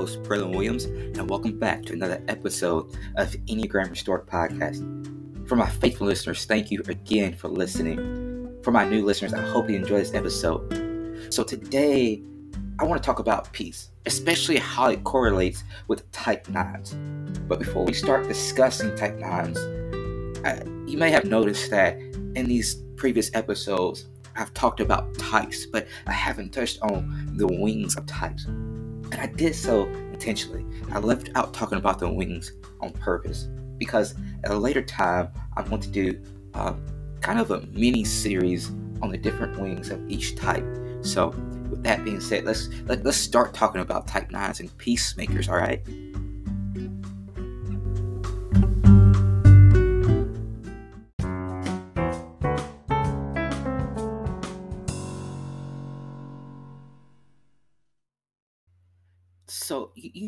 host, Perlin Williams, and welcome back to another episode of Enneagram Restored Podcast. For my faithful listeners, thank you again for listening. For my new listeners, I hope you enjoy this episode. So, today, I want to talk about peace, especially how it correlates with type 9s. But before we start discussing type 9s, uh, you may have noticed that in these previous episodes, I've talked about types, but I haven't touched on the wings of types. I did so intentionally. I left out talking about the wings on purpose because at a later time, I want to do um, kind of a mini series on the different wings of each type. So, with that being said, let's let, let's start talking about type nines and peacemakers. All right.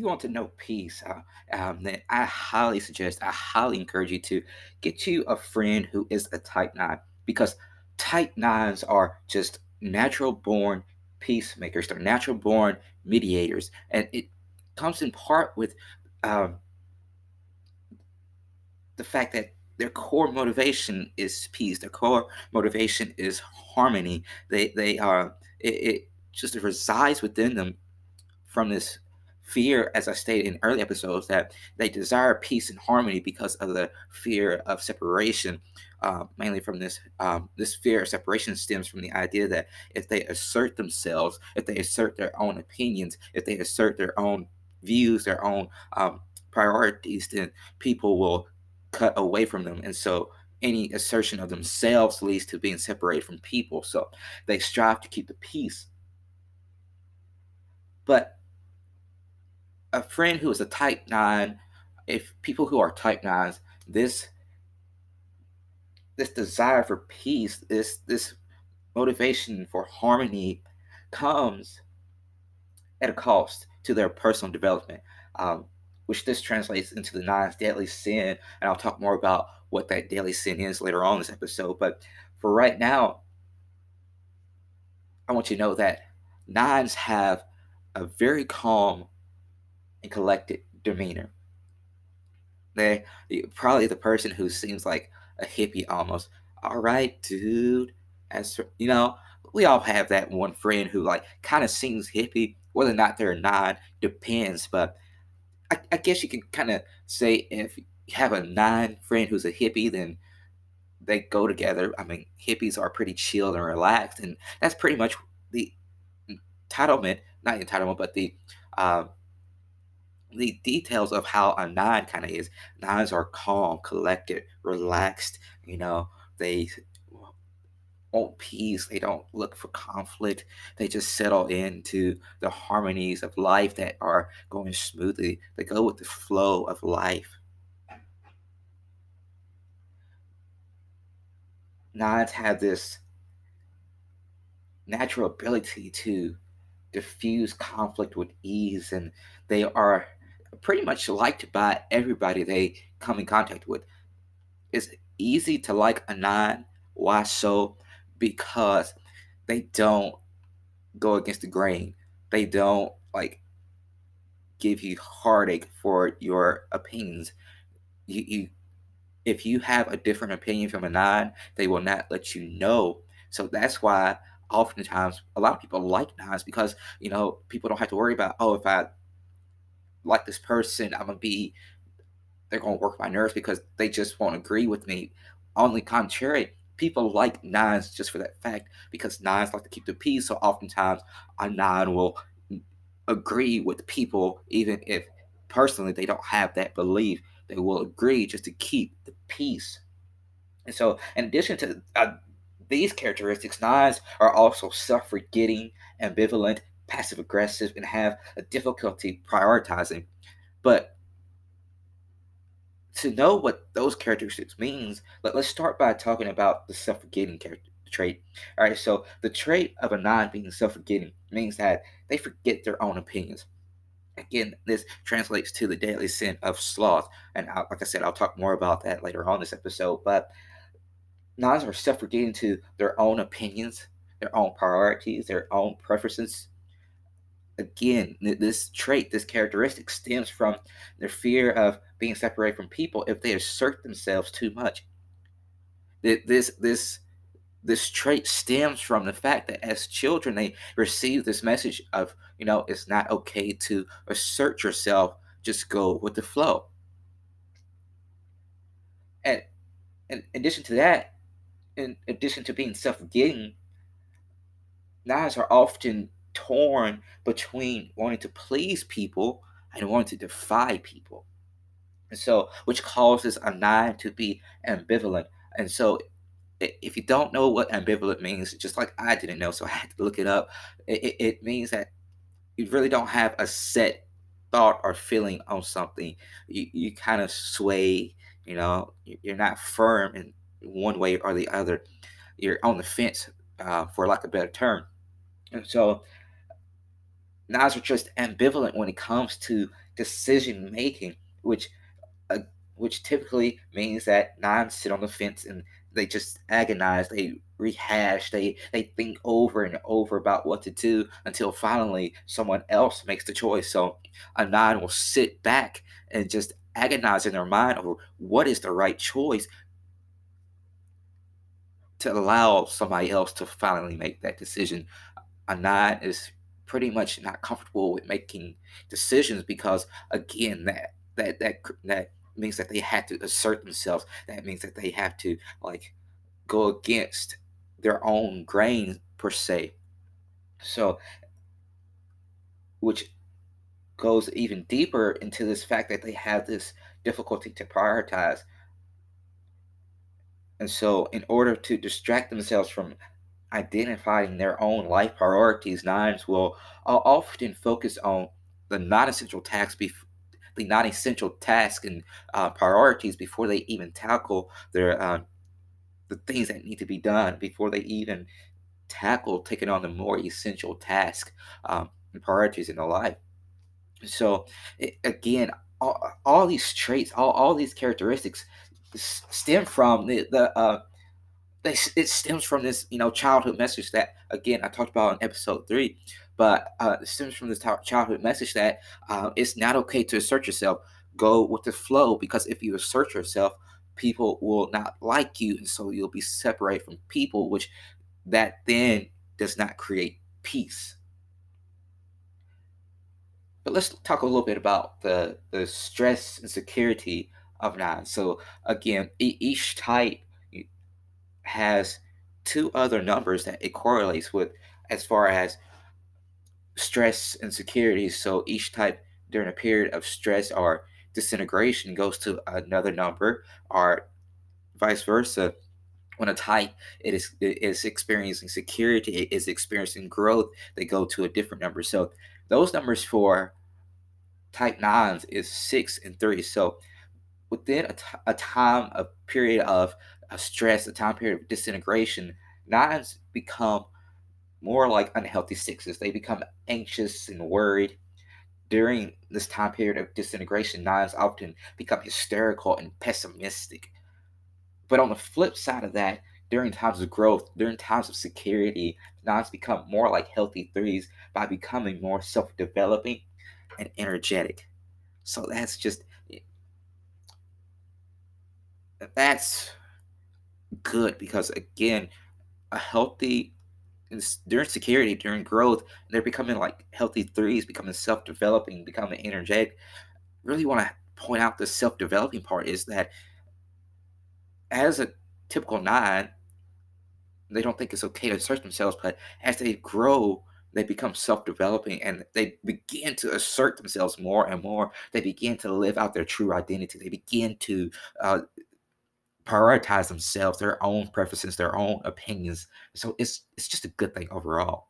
You, want to know peace, uh, um, then I highly suggest, I highly encourage you to get you a friend who is a type nine because type nines are just natural born peacemakers. They're natural born mediators, and it comes in part with um, the fact that their core motivation is peace. Their core motivation is harmony. They they are it, it just resides within them from this fear, as I stated in early episodes, that they desire peace and harmony because of the fear of separation. Uh, mainly from this, um, this fear of separation stems from the idea that if they assert themselves, if they assert their own opinions, if they assert their own views, their own um, priorities, then people will cut away from them. And so any assertion of themselves leads to being separated from people. So they strive to keep the peace. But a friend who is a type nine, if people who are type nines, this this desire for peace, this this motivation for harmony comes at a cost to their personal development, um, which this translates into the nine's deadly sin. And I'll talk more about what that deadly sin is later on in this episode. But for right now, I want you to know that nines have a very calm and collected demeanor. They probably the person who seems like a hippie almost. All right, dude. As you know, we all have that one friend who like kind of seems hippie, whether or not they're not depends. But I, I guess you can kind of say if you have a nine friend who's a hippie, then they go together. I mean, hippies are pretty chilled and relaxed, and that's pretty much the entitlement, not entitlement, but the uh, the details of how a nine kind of is. Nines are calm, collected, relaxed. You know, they want peace. They don't look for conflict. They just settle into the harmonies of life that are going smoothly. They go with the flow of life. Nines have this natural ability to diffuse conflict with ease and they are pretty much liked by everybody they come in contact with. It's easy to like a nine. Why so? Because they don't go against the grain. They don't like give you heartache for your opinions. You, you if you have a different opinion from a nine, they will not let you know. So that's why oftentimes a lot of people like nines because you know people don't have to worry about oh if I like this person, I'm gonna be they're gonna work my nerves because they just won't agree with me. On the contrary, people like nines just for that fact because nines like to keep the peace. So oftentimes a nine will agree with people even if personally they don't have that belief. They will agree just to keep the peace. And so, in addition to uh, these characteristics, nines are also self-forgetting, ambivalent, passive aggressive and have a difficulty prioritizing. But to know what those characteristics means, let, us start by talking about the self-forgetting character trait. All right, so the trait of a non being self-forgetting means that they forget their own opinions. Again, this translates to the deadly sin of sloth, and I, like I said, I'll talk more about that later on this episode. But nons are self-forgetting to their own opinions, their own priorities, their own preferences, again, this trait, this characteristic stems from their fear of being separated from people if they assert themselves too much. This this this trait stems from the fact that as children they receive this message of you know it's not okay to assert yourself just go with the flow and in addition to that in addition to being self-forgetting nines are often torn between wanting to please people and wanting to defy people and so which causes a nine to be ambivalent and so if you don't know what ambivalent means, just like I didn't know, so I had to look it up. It, it, means that you really don't have a set thought or feeling on something. You, you kind of sway, you know, you're not firm in one way or the other. You're on the fence, uh, for lack of a better term. And so, nines are just ambivalent when it comes to decision making, which uh, which typically means that nines sit on the fence and they just agonize, they rehash, they they think over and over about what to do until finally someone else makes the choice. So a nine will sit back and just agonize in their mind over what is the right choice to allow somebody else to finally make that decision. A nine is pretty much not comfortable with making decisions because again that that that that means that they have to assert themselves. That means that they have to like go against their own grain per se. So, which goes even deeper into this fact that they have this difficulty to prioritize. And so, in order to distract themselves from identifying their own life priorities, nines will often focus on the non-essential tasks before the non-essential tasks and uh, priorities before they even tackle their uh, the things that need to be done before they even tackle taking on the more essential task um, and priorities in their life. So it, again, all, all, these traits, all, all these characteristics stem from the, the uh, they, it stems from this, you know, childhood message that, again, I talked about in episode three, but uh, it stems from this childhood message that uh, it's not okay to assert yourself. Go with the flow because if you assert yourself, people will not like you, and so you'll be separated from people, which that then does not create peace. But let's talk a little bit about the, the stress and security of nine. So again, each type has two other numbers that it correlates with as far as stress and security. So each type during a period of stress or disintegration goes to another number, or vice versa. When a type it is it is experiencing security, it is experiencing growth, they go to a different number. So those numbers for type nines is six and three. So within a, t- a time, a period of a stress, a time period of disintegration, nines become more like unhealthy sixes. They become anxious and worried. During this time period of disintegration, nines often become hysterical and pessimistic. But on the flip side of that, during times of growth, during times of security, nines become more like healthy threes by becoming more self developing and energetic. So that's just that's good because again, a healthy during security, during growth, they're becoming like healthy threes, becoming self-developing, becoming energetic. Really want to point out the self-developing part is that as a typical nine, they don't think it's okay to assert themselves, but as they grow, they become self-developing and they begin to assert themselves more and more. They begin to live out their true identity. They begin to uh, prioritize themselves, their own preferences, their own opinions. So it's it's just a good thing overall.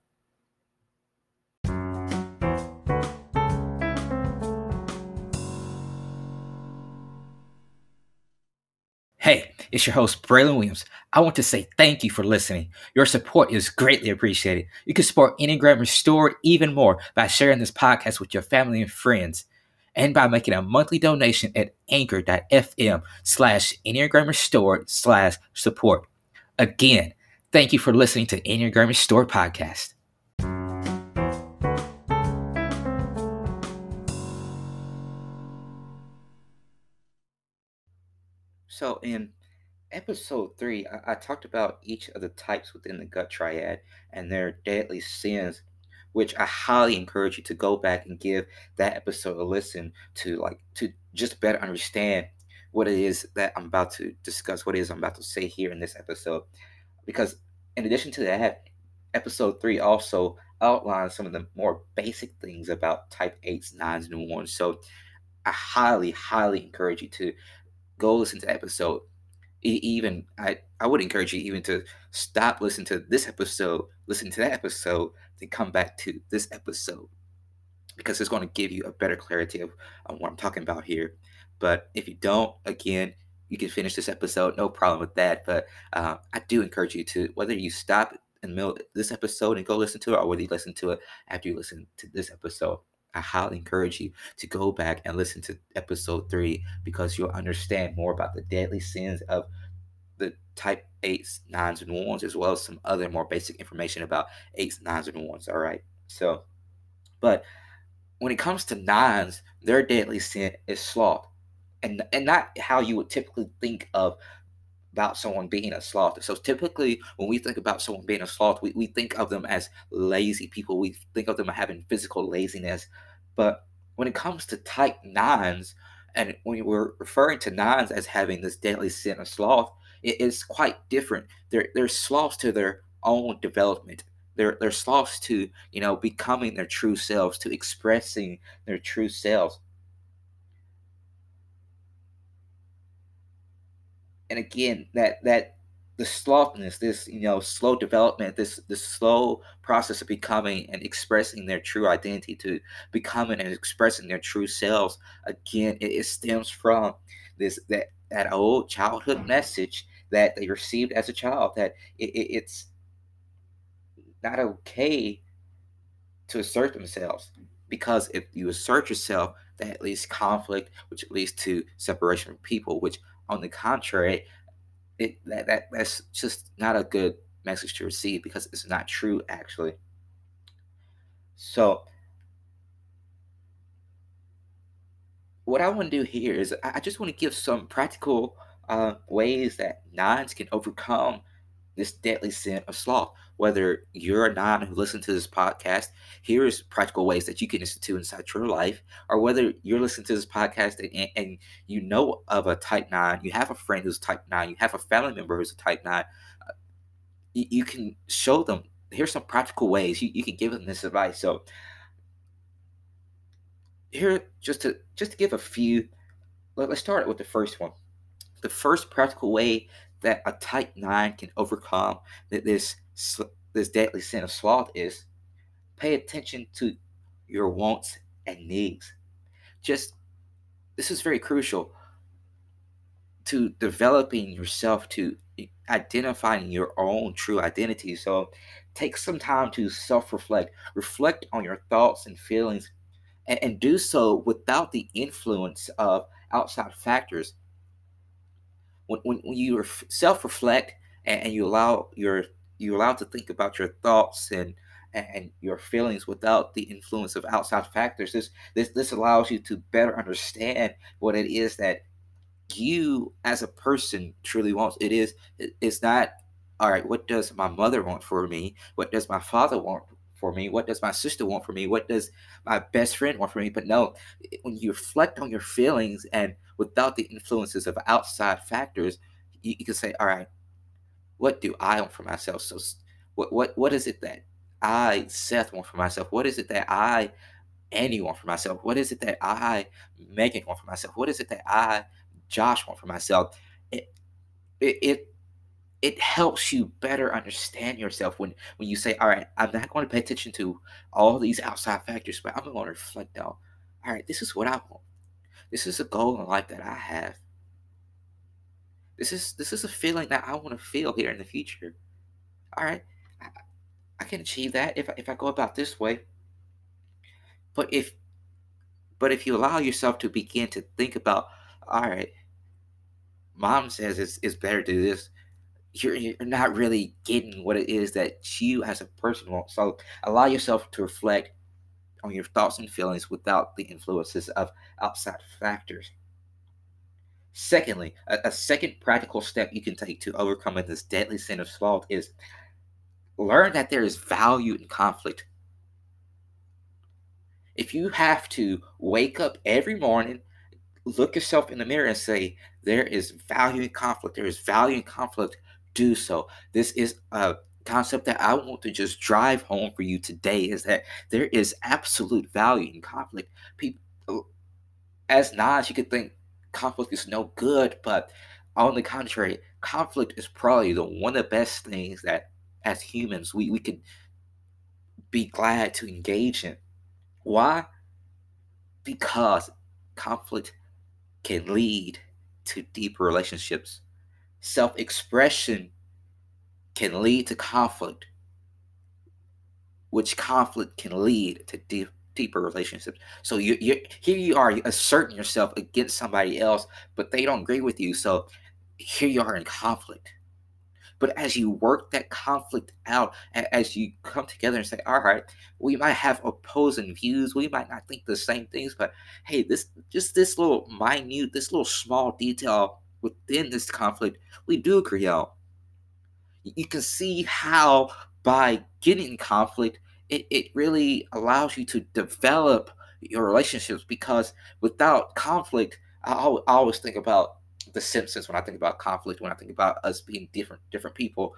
Hey, it's your host, Braylon Williams. I want to say thank you for listening. Your support is greatly appreciated. You can support Enneagram Restored even more by sharing this podcast with your family and friends and by making a monthly donation at anchor.fm slash Enneagram Restored slash support. Again, thank you for listening to Enneagram Restored Podcast. So in episode three, I, I talked about each of the types within the gut triad and their deadly sins which I highly encourage you to go back and give that episode a listen to, like to just better understand what it is that I'm about to discuss, what it is I'm about to say here in this episode. Because in addition to that, episode three also outlines some of the more basic things about type 8s, 9s, and 1s. So I highly, highly encourage you to go listen to episode. Even I, I would encourage you even to stop listening to this episode, listen to that episode, come back to this episode because it's going to give you a better clarity of what I'm talking about here. But if you don't, again, you can finish this episode, no problem with that. But uh, I do encourage you to, whether you stop in the middle of this episode and go listen to it, or whether you listen to it after you listen to this episode, I highly encourage you to go back and listen to episode three because you'll understand more about the deadly sins of the type eights, nines, and ones, as well as some other more basic information about eights, nines, and ones. All right. So, but when it comes to nines, their deadly sin is sloth. And, and not how you would typically think of about someone being a sloth. So typically, when we think about someone being a sloth, we, we think of them as lazy people. We think of them having physical laziness. But when it comes to type nines, and when we're referring to nines as having this deadly sin of sloth, it is quite different. They're, they're sloths to their own development. They're, they're sloths to, you know, becoming their true selves, to expressing their true selves. and again that that the slothness this you know slow development this this slow process of becoming and expressing their true identity to becoming and expressing their true selves again it, it stems from this that that old childhood message that they received as a child that it, it, it's not okay to assert themselves because if you assert yourself that leads conflict which leads to separation from people which on the contrary, it that, that that's just not a good message to receive because it's not true actually. So what I want to do here is I just want to give some practical uh, ways that nines can overcome this deadly sin of sloth. Whether you're a non who listens to this podcast, here's practical ways that you can institute inside your life, or whether you're listening to this podcast and, and you know of a type nine, you have a friend who's type nine, you have a family member who's a type nine, uh, you, you, can show them. Here's some practical ways you, you can give them this advice. So here, just to just to give a few, let, let's start with the first one. The first practical way that a type 9 can overcome this this deadly sin of sloth is pay attention to your wants and needs. Just this is very crucial to developing yourself to identifying your own true identity. So take some time to self-reflect reflect on your thoughts and feelings and, and do so without the influence of outside factors when, when, when you self-reflect and, and you allow your you allow to think about your thoughts and and your feelings without the influence of outside factors this this this allows you to better understand what it is that you as a person truly wants. It is it's not all right what does my mother want for me? What does my father want for me? What does my sister want for me? What does my best friend want for me? But no when you reflect on your feelings and without the influences of outside factors, you, you can say, all right, what do I want for myself? So what what what is it that I, Seth, want for myself? What is it that I, Annie, want for myself? What is it that I, Megan, want for myself? What is it that I, Josh, want for myself? It it, it it helps you better understand yourself when when you say all right i'm not going to pay attention to all these outside factors but i'm going to reflect on all right this is what i want this is a goal in life that I have. This is this is a feeling that I want to feel here in the future. All right, I, I can achieve that if if I go about this way. But if but if you allow yourself to begin to think about, all right, mom says it's, it's better to do this, you're, you're not really getting what it is that you as a person want. So allow yourself to reflect on your thoughts and feelings without the influences of outside factors. Secondly, a, a second practical step you can take to overcoming this deadly sin of sloth is learn that there is value in conflict. If you have to wake up every morning, look yourself in the mirror and say, There is value in conflict, there is value in conflict, do so. This is a concept that I want to just drive home for you today is that there is absolute value in conflict. People, uh, as nods, you could think conflict is no good, but on the contrary, conflict is probably the one of the best things that as humans we, we could be glad to engage in. Why? Because conflict can lead to deeper relationships. Self expression can lead to conflict, which conflict can lead to deep, deeper relationships. So you, you here you are asserting yourself against somebody else, but they don't agree with you. So here you are in conflict. But as you work that conflict out, as you come together and say, all right, we might have opposing views, we might not think the same things, but hey, this just this little minute, this little small detail within this conflict, we do agree on. You can see how by getting in conflict, it, it really allows you to develop your relationships because without conflict, I always think about the Simpsons when I think about conflict, when I think about us being different different people.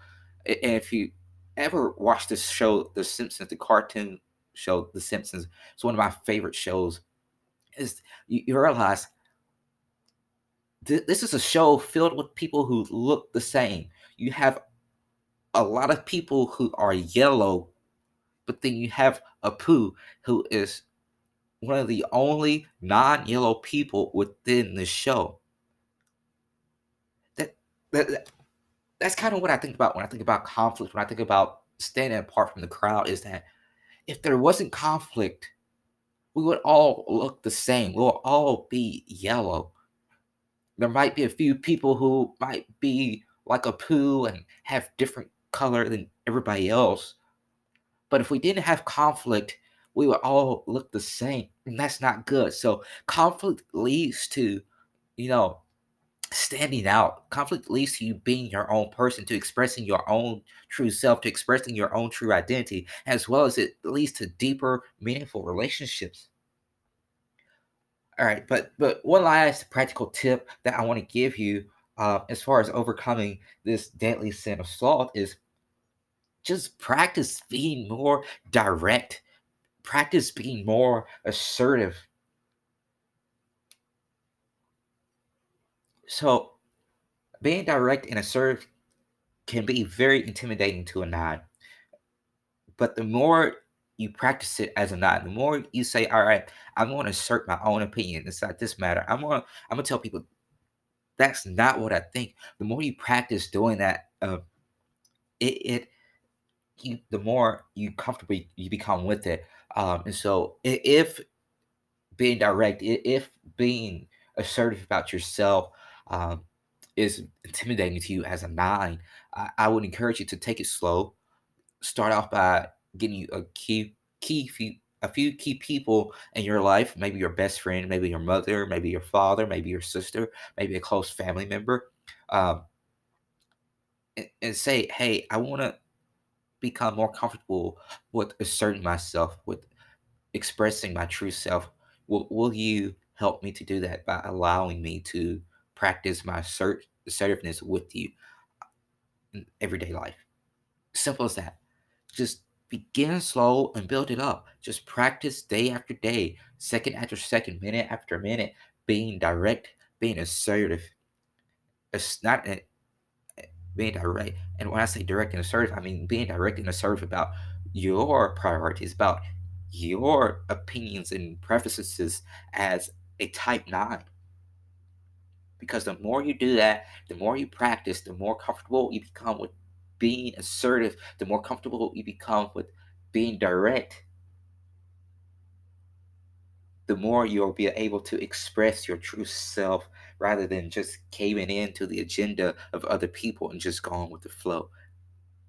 And if you ever watch this show, The Simpsons, the cartoon show, The Simpsons, it's one of my favorite shows. Is you, you realize th- this is a show filled with people who look the same. You have a lot of people who are yellow, but then you have Apu who is one of the only non-yellow people within the show that, that that's kind of what I think about when I think about conflict, when I think about standing apart from the crowd, is that if there wasn't conflict, we would all look the same. We'll all be yellow. There might be a few people who might be like Apu and have different color than everybody else. But if we didn't have conflict, we would all look the same. And that's not good. So conflict leads to, you know, standing out. Conflict leads to you being your own person, to expressing your own true self, to expressing your own true identity, as well as it leads to deeper, meaningful relationships. All right, but but one last practical tip that I want to give you uh, as far as overcoming this deadly sin of sloth is just practice being more direct, practice being more assertive So, being direct and assertive can be very intimidating to a nine. But the more you practice it as a nine, the more you say, "All right, I'm going to assert my own opinion. It's not this matter. I'm going. to I'm going to tell people that's not what I think." The more you practice doing that, uh, it, it you the more you comfortably you become with it. Um, and so, if being direct, if being assertive about yourself um, is intimidating to you as a nine, I, I, would encourage you to take it slow. Start off by getting you a key key few a few key people in your life, maybe your best friend, maybe your mother, maybe your father, maybe your sister, maybe a close family member, um, and, and say, "Hey, I want to become more comfortable with asserting myself, with expressing my true self. Will, will you help me to do that by allowing me to practice my assert- assertiveness with you uh, in everyday life. Simple as that. Just begin slow and build it up. Just practice day after day, second after second, minute after minute, being direct, being assertive. It's not a, being direct. And when I say direct and assertive, I mean being direct and assertive about your priorities, about your opinions and preferences as a type nine because the more you do that, the more you practice, the more comfortable you become with being assertive, the more comfortable you become with being direct, the more you'll be able to express your true self rather than just caving in to the agenda of other people and just going with the flow.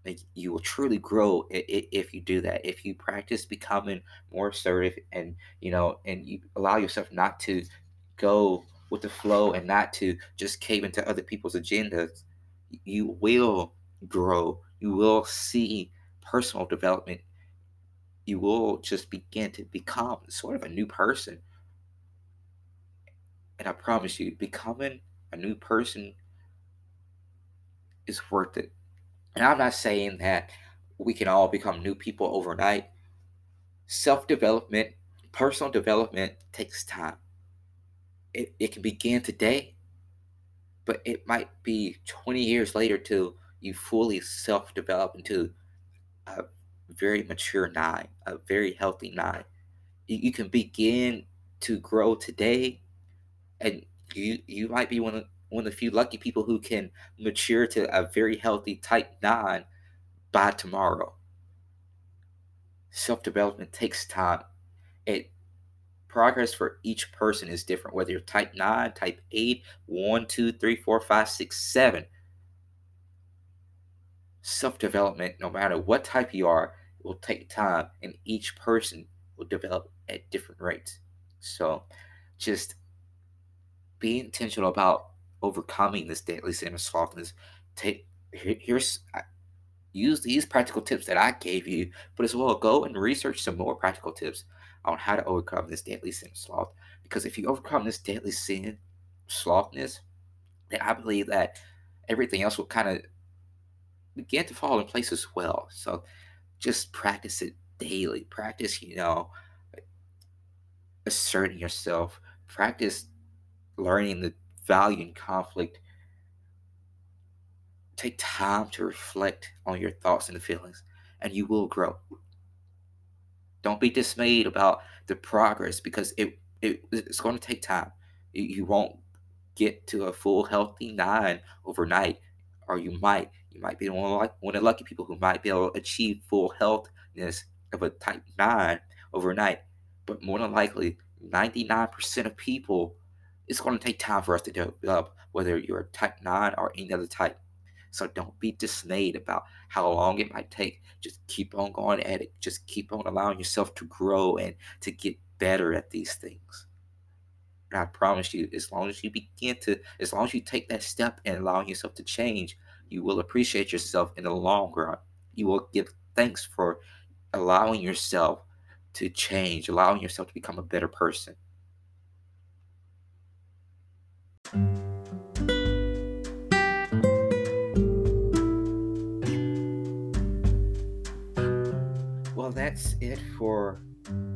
Like you will truly grow if you do that. If you practice becoming more assertive and you know, and you allow yourself not to go with the flow and not to just cave into other people's agendas, you will grow. You will see personal development. You will just begin to become sort of a new person. And I promise you, becoming a new person is worth it. And I'm not saying that we can all become new people overnight. Self development, personal development takes time. It, it can begin today, but it might be 20 years later till you fully self develop into a very mature nine, a very healthy nine. You, you can begin to grow today, and you you might be one of one of the few lucky people who can mature to a very healthy type nine by tomorrow. Self development takes time. It progress for each person is different, whether you're type 9, type 8, 1, 2, 3, 4, 5, 6, 7. Self development, no matter what type you are, will take time, and each person will develop at different rates. So just be intentional about overcoming this deadly sin of slothfulness. Take here's use these practical tips that I gave you, but as well go and research some more practical tips on how to overcome this deadly sin of sloth. Because if you overcome this deadly sin, slothness, then I believe that everything else will kind of begin to fall in place as well. So just practice it daily. Practice, you know, asserting yourself. Practice learning the value in conflict Take time to reflect on your thoughts and feelings, and you will grow. Don't be dismayed about the progress because it, it it's going to take time. You, won't get to a full healthy nine overnight, or you might. You might be one of, one of the lucky people who might be able to achieve full healthiness of a type nine overnight. But more than likely, 99% of people, it's going to take time for us to develop, whether you're a type 9 or any other type. So don't be dismayed about how long it might take. Just keep on going at it. Just keep on allowing yourself to grow and to get better at these things. And I promise you, as long as you begin to, as long as you take that step and allowing yourself to change, you will appreciate yourself in the long run. You will give thanks for allowing yourself to change, allowing yourself to become a better person. That's it for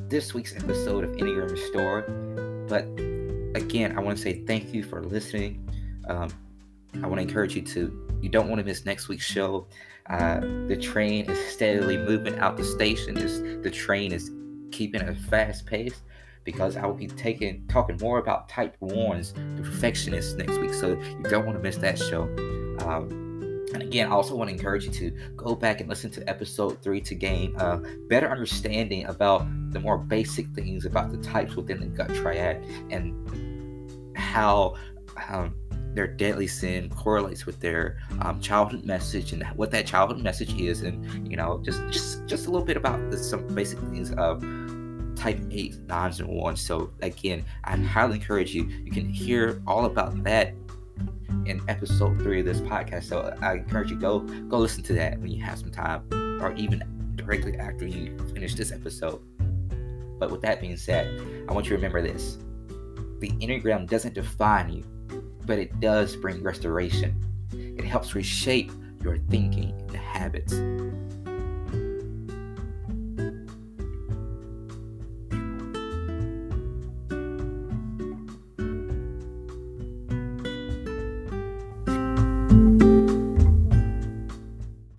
this week's episode of Enneagram Restored. But again, I want to say thank you for listening. Um, I want to encourage you to, you don't want to miss next week's show. Uh, the train is steadily moving out the station. The train is keeping a fast pace because I will be taking talking more about type ones, the perfectionists next week. So you don't want to miss that show. Um, and again, I also want to encourage you to go back and listen to episode three to gain a better understanding about the more basic things about the types within the gut triad and how um, their deadly sin correlates with their um, childhood message and what that childhood message is, and you know, just just just a little bit about the, some basic things of type 8 nines and ones. So again i highly encourage you you can hear all about that in episode three of this podcast. So I encourage you go go listen to that when you have some time, or even directly after you finish this episode. But with that being said, I want you to remember this: the enneagram doesn't define you, but it does bring restoration. It helps reshape your thinking and habits.